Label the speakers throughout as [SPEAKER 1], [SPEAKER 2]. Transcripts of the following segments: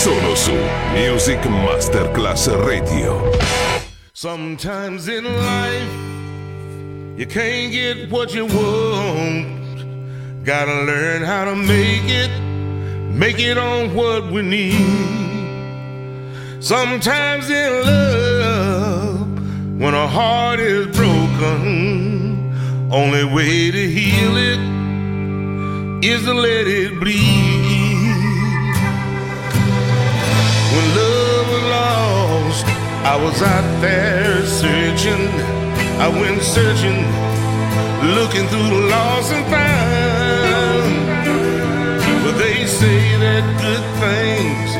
[SPEAKER 1] Solo su Music Masterclass Radio.
[SPEAKER 2] Sometimes in life, you can't get what you want. Gotta learn how to make it, make it on what we need. Sometimes in love, when a heart is broken, only way to heal it is to let it bleed. When love was lost, I was out there searching. I went searching, looking through the lost and found. But they say that good things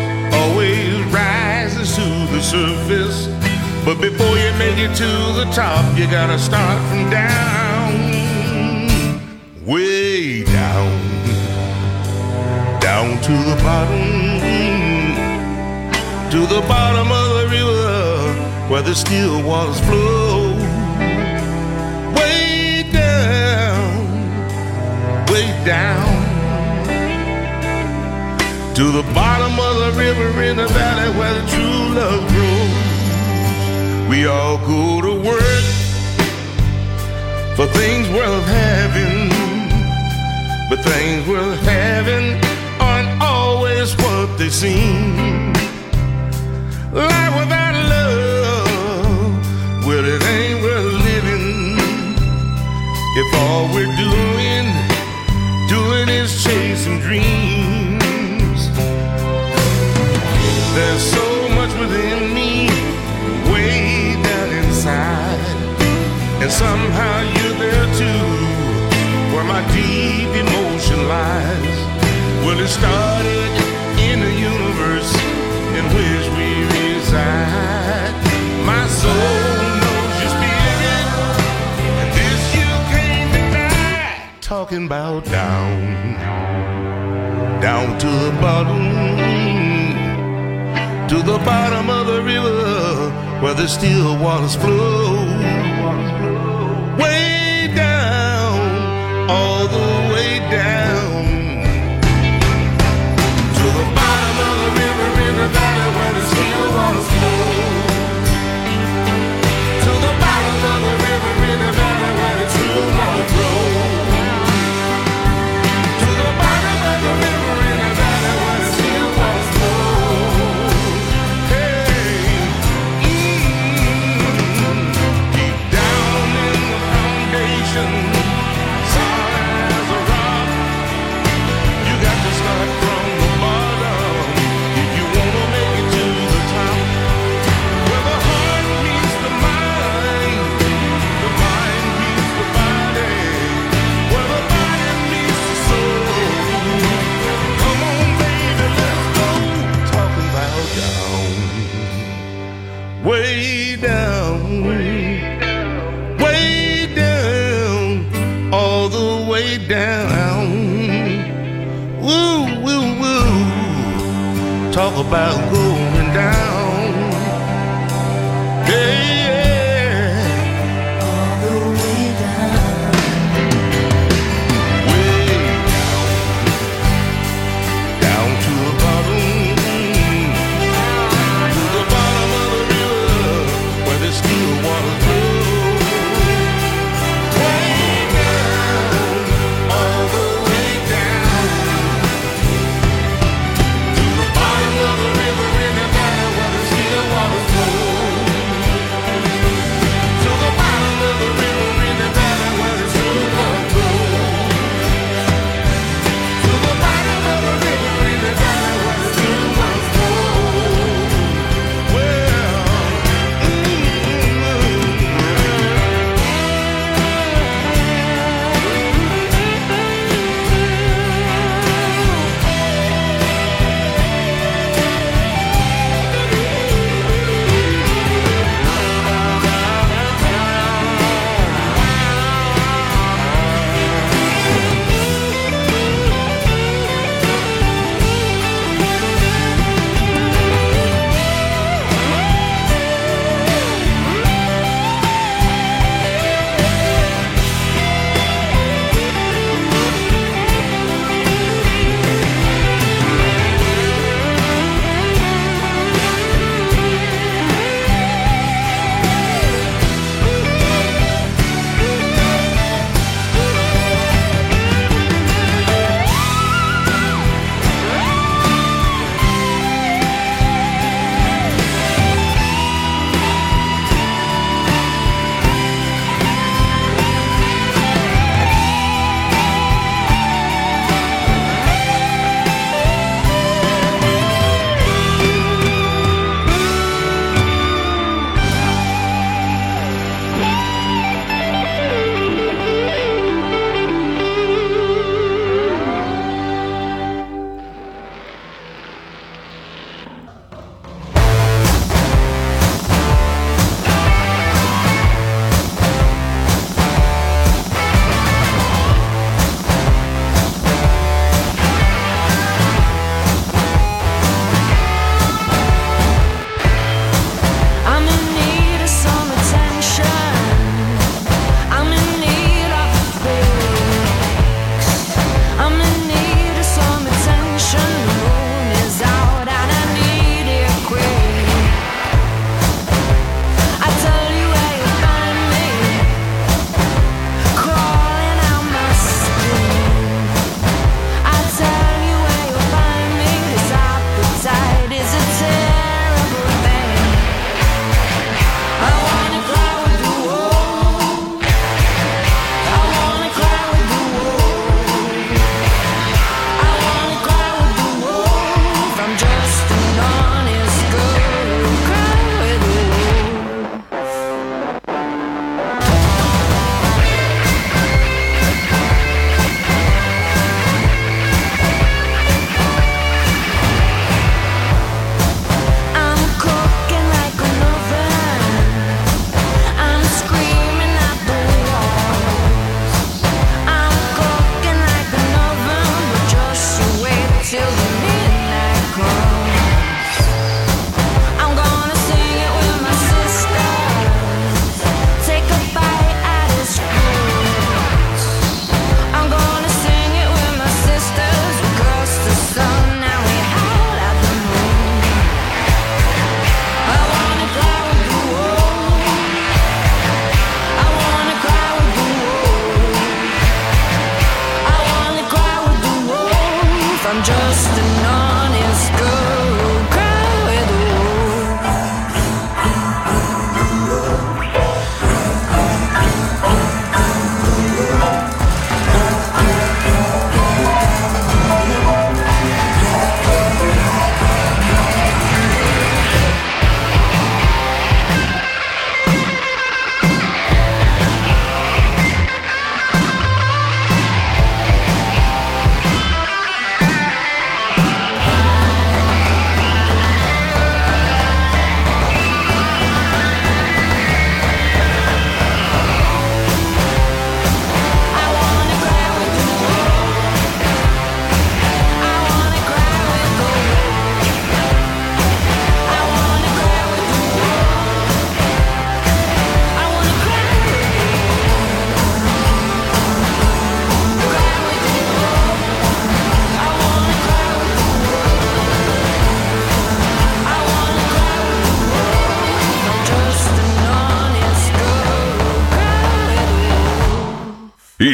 [SPEAKER 2] always rises to the surface. But before you make it to the top, you gotta start from down, way down, down to the bottom to the bottom of the river where the still waters flow. Way down, way down to the bottom of the river in the valley where the true love grows. We all go to work for things worth having, but things worth having aren't always what they seem. Talking about down, down to the bottom, to the bottom of the river where the still waters flow. Way down, all the way down. Down. Woo, woo, woo. Talk about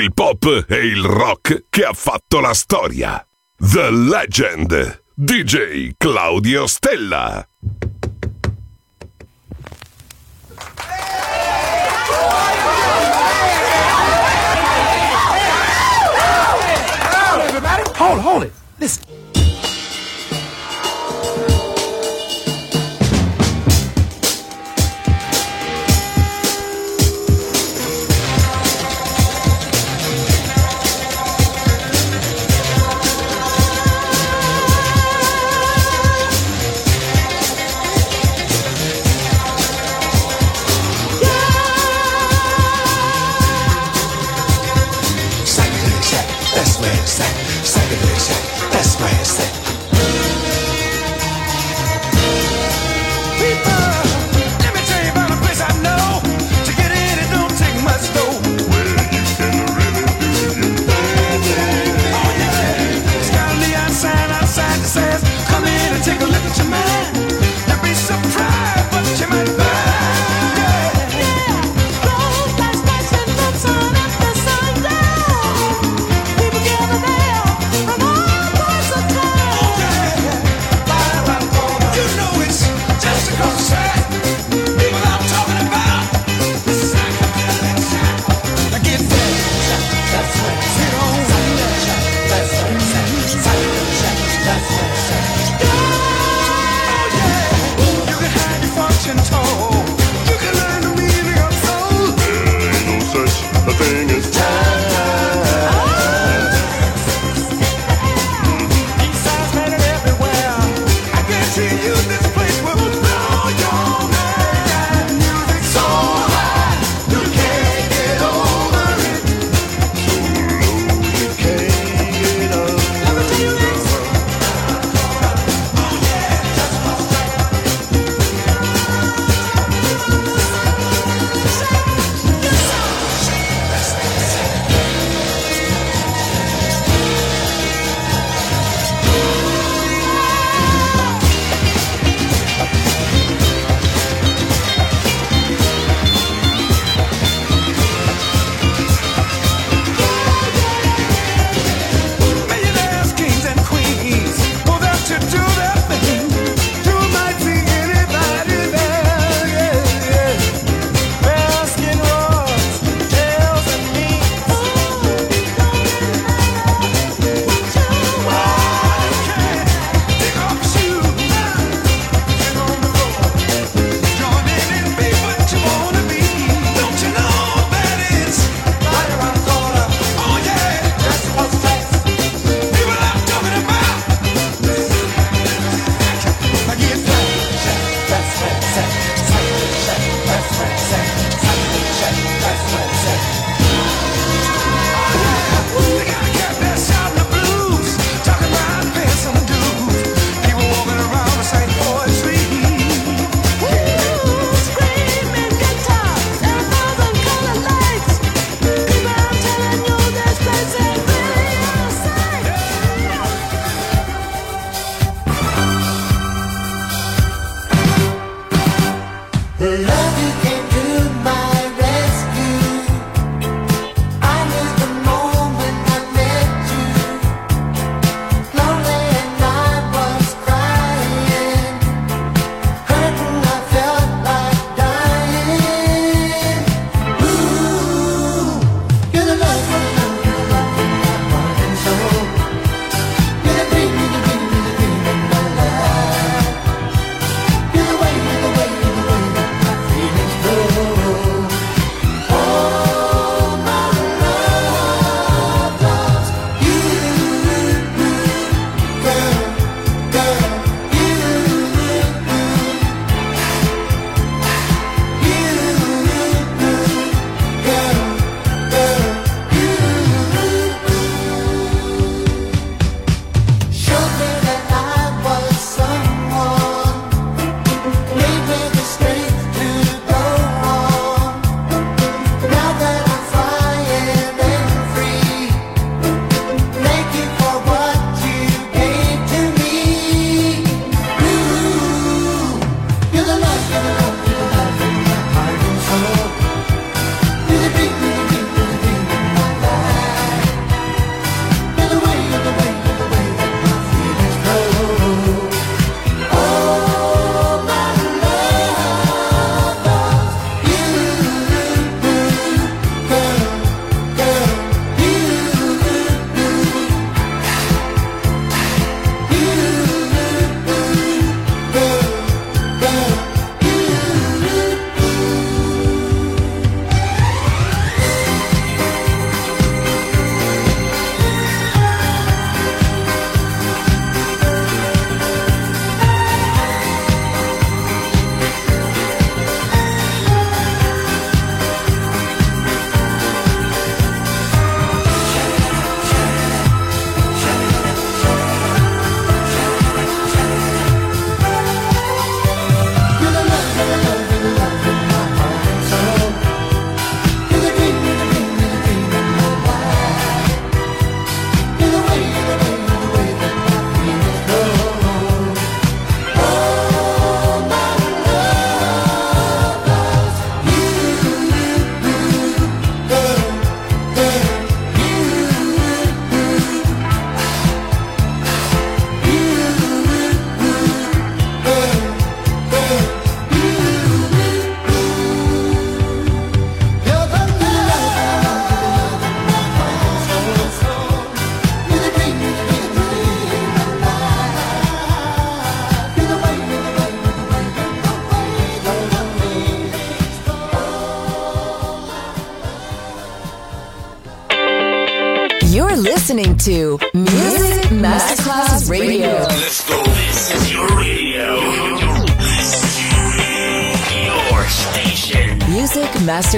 [SPEAKER 1] il pop e il rock che ha fatto la storia. The Legend, DJ Claudio Stella.
[SPEAKER 3] Hold, hold it. Listen.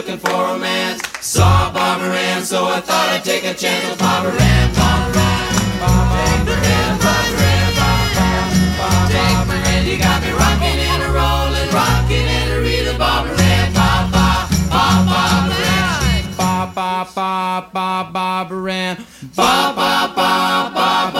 [SPEAKER 4] looking for romance. Saw Barbara Ann, so I thought I'd take a chance on Barbara Ann. Barbara Ann, Barbara Ann, Barbara Ann, Barbara Ann, Barbara Ann. Take my hand, you got me rocking and a rolling, rocking and a reeling. Barbara Ann, ba ba ba ba Barbara Ann, ba ba ba ba.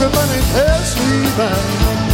[SPEAKER 4] Everybody tells me
[SPEAKER 5] that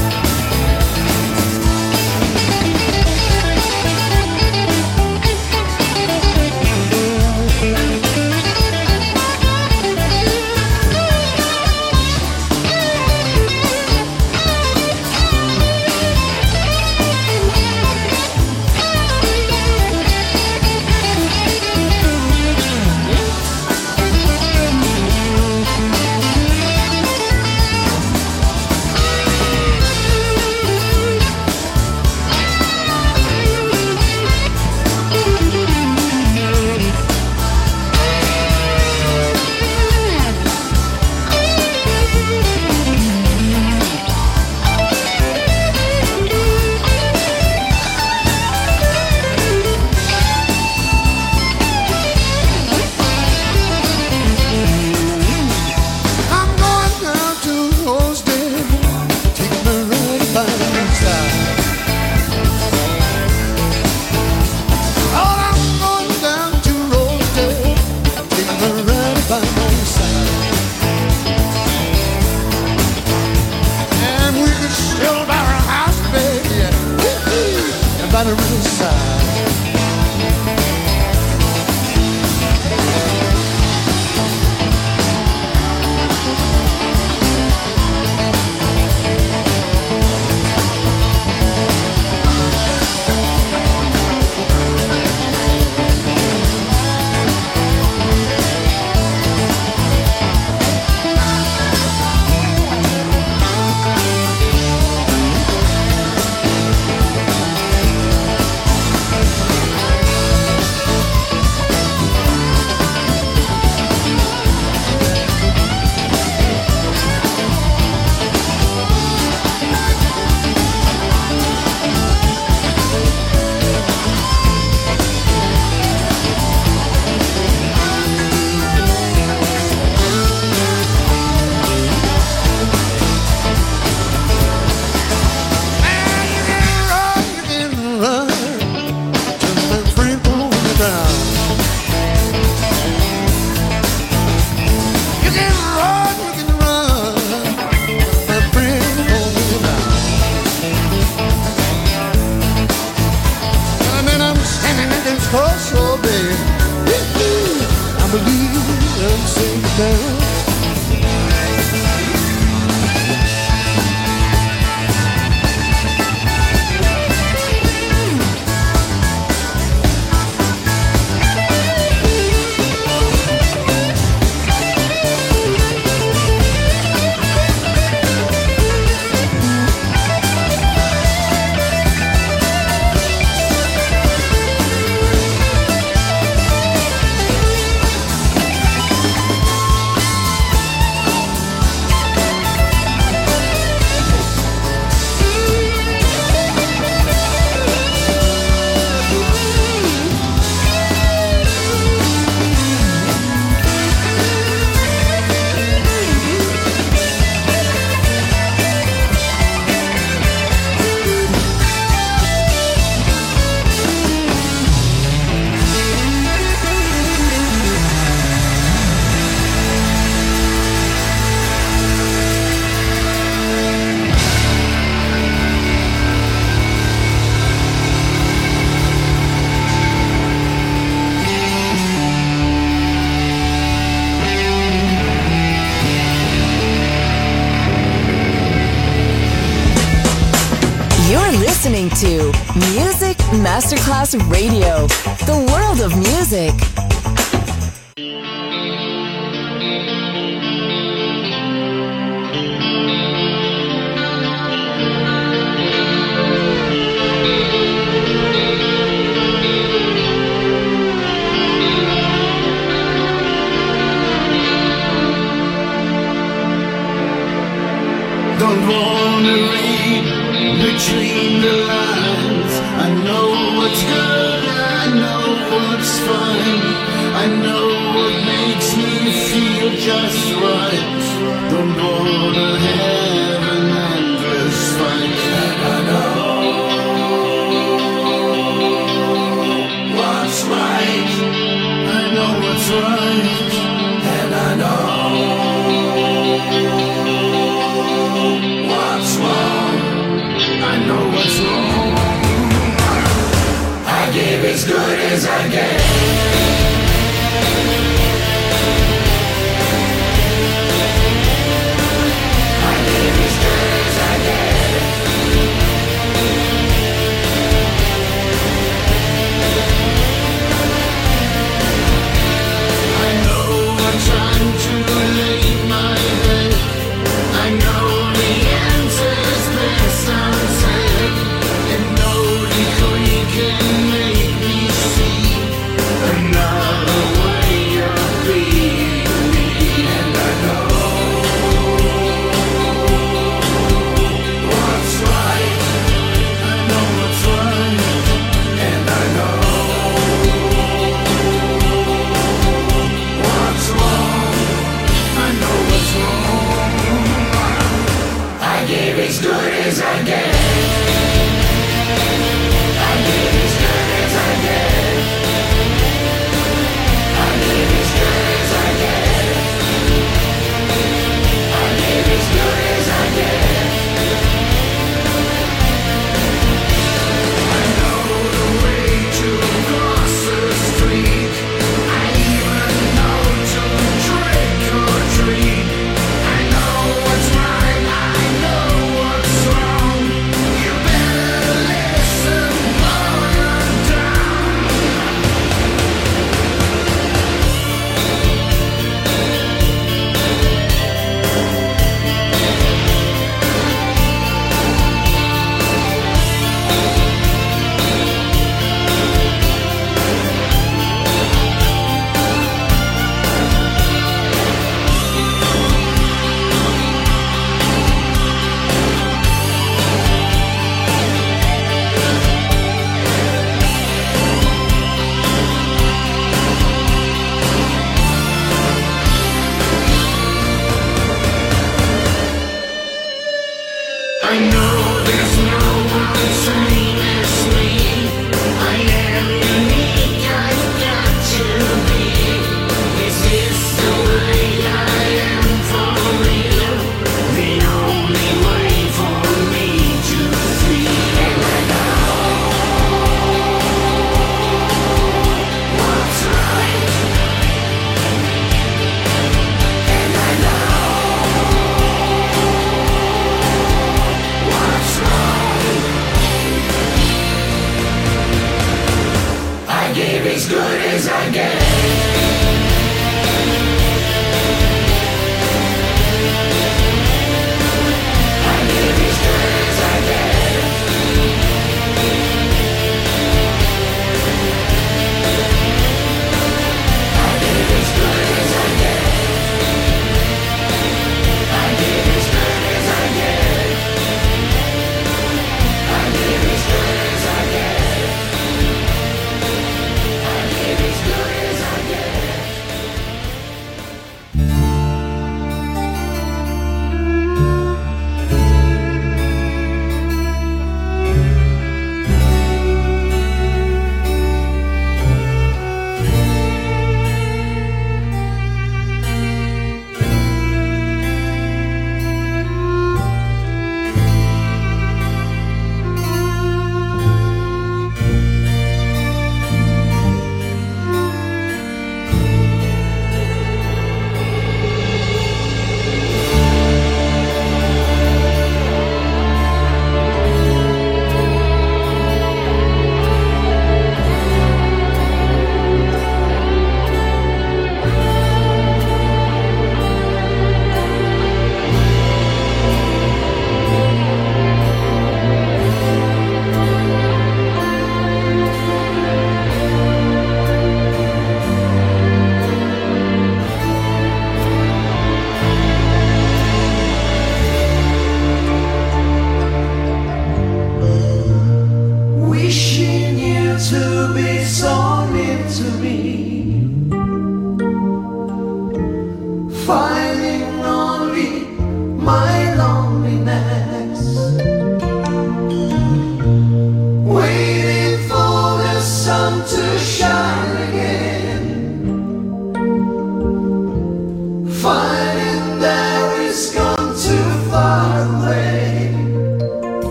[SPEAKER 5] Masterclass Radio, the world of music.
[SPEAKER 2] Don't wanna read between the lines. What's good, I know what's fine. I know what makes me feel just right. Don't wanna have as good as I get.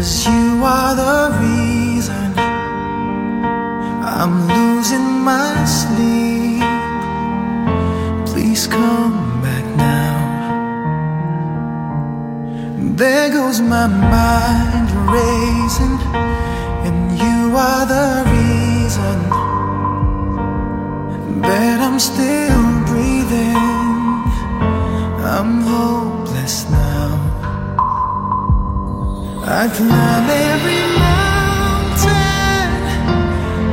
[SPEAKER 6] Cause you are the reason I'm losing my sleep. Please come back now. There goes my mind racing, and you are the reason that I'm still breathing. I'm hopeless now. I climb every mountain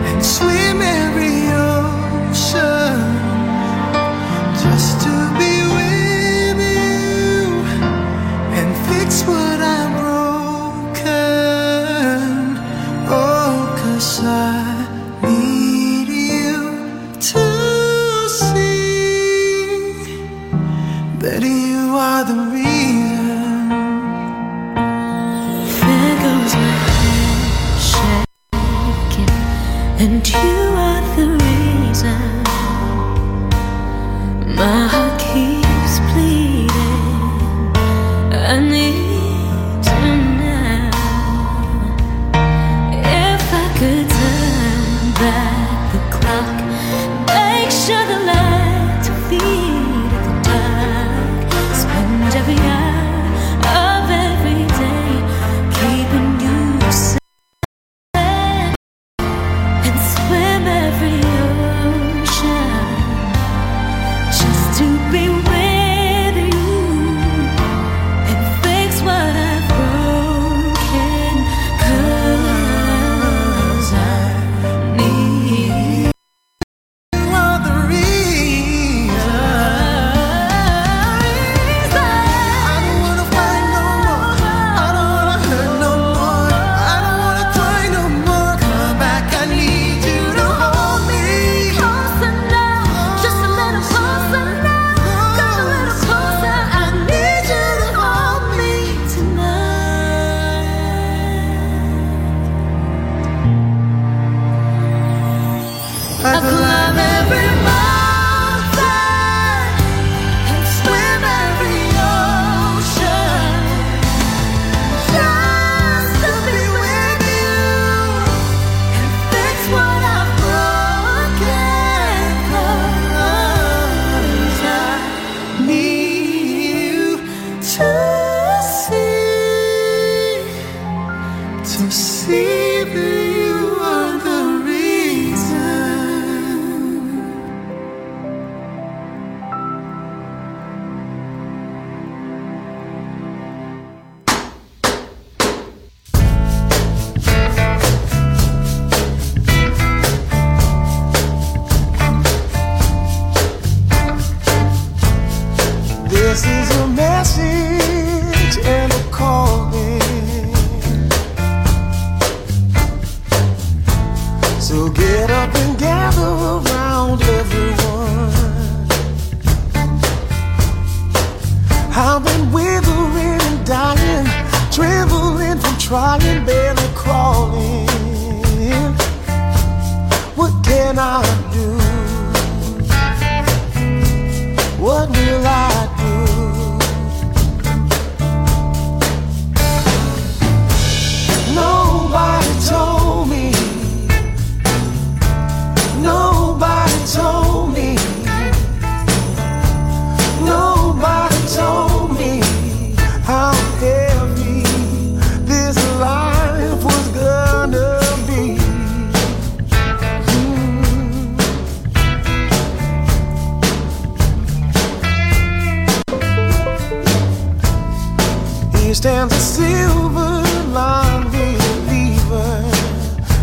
[SPEAKER 6] and swim in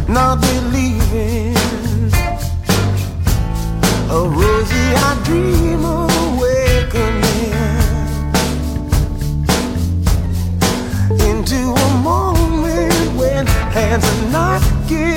[SPEAKER 6] not believing a rosy-eyed dream awakening into a moment when hands are not giving.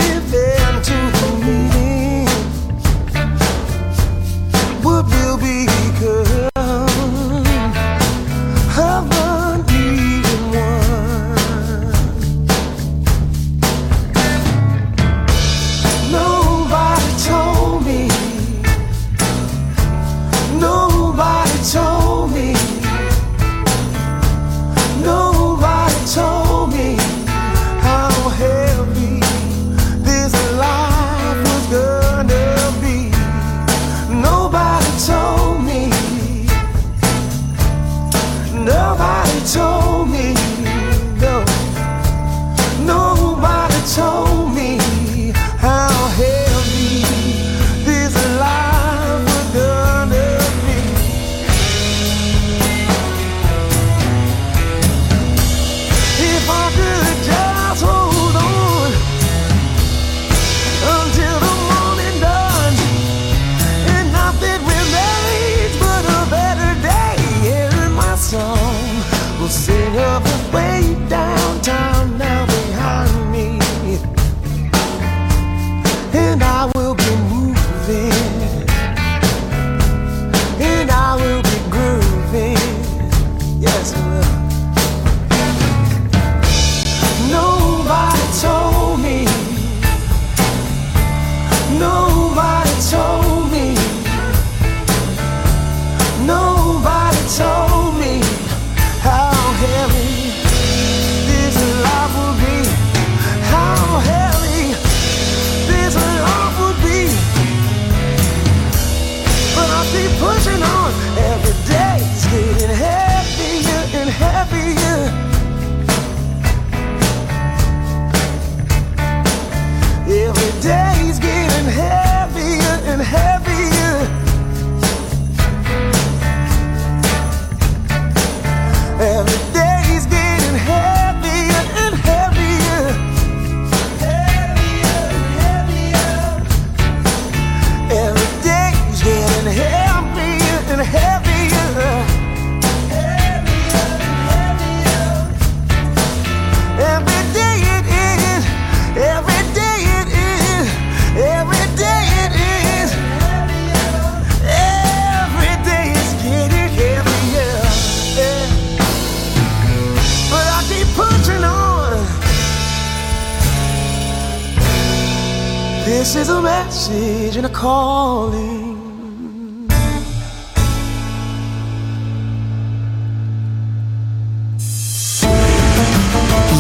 [SPEAKER 6] message and a calling.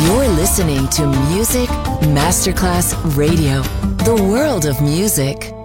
[SPEAKER 7] You're listening to Music Masterclass Radio, the world of music.